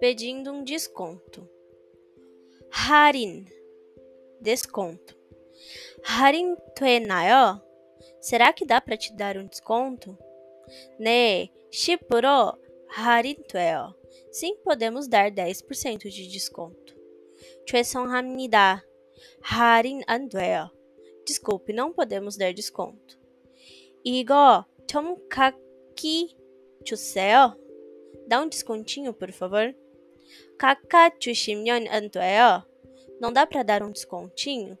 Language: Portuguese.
Pedindo um desconto. Harin, desconto. Harin 되나요? Será que dá para te dar um desconto? 네, 10% 할인돼요. Sim, podemos dar 10% de desconto. 죄송합니다. 할인 안 돼요. Desculpe, não podemos dar desconto. 이거 좀 깎기 주세요. Dá um descontinho, por favor. 깎아 주시면 안 돼요. Não dá para dar um descontinho?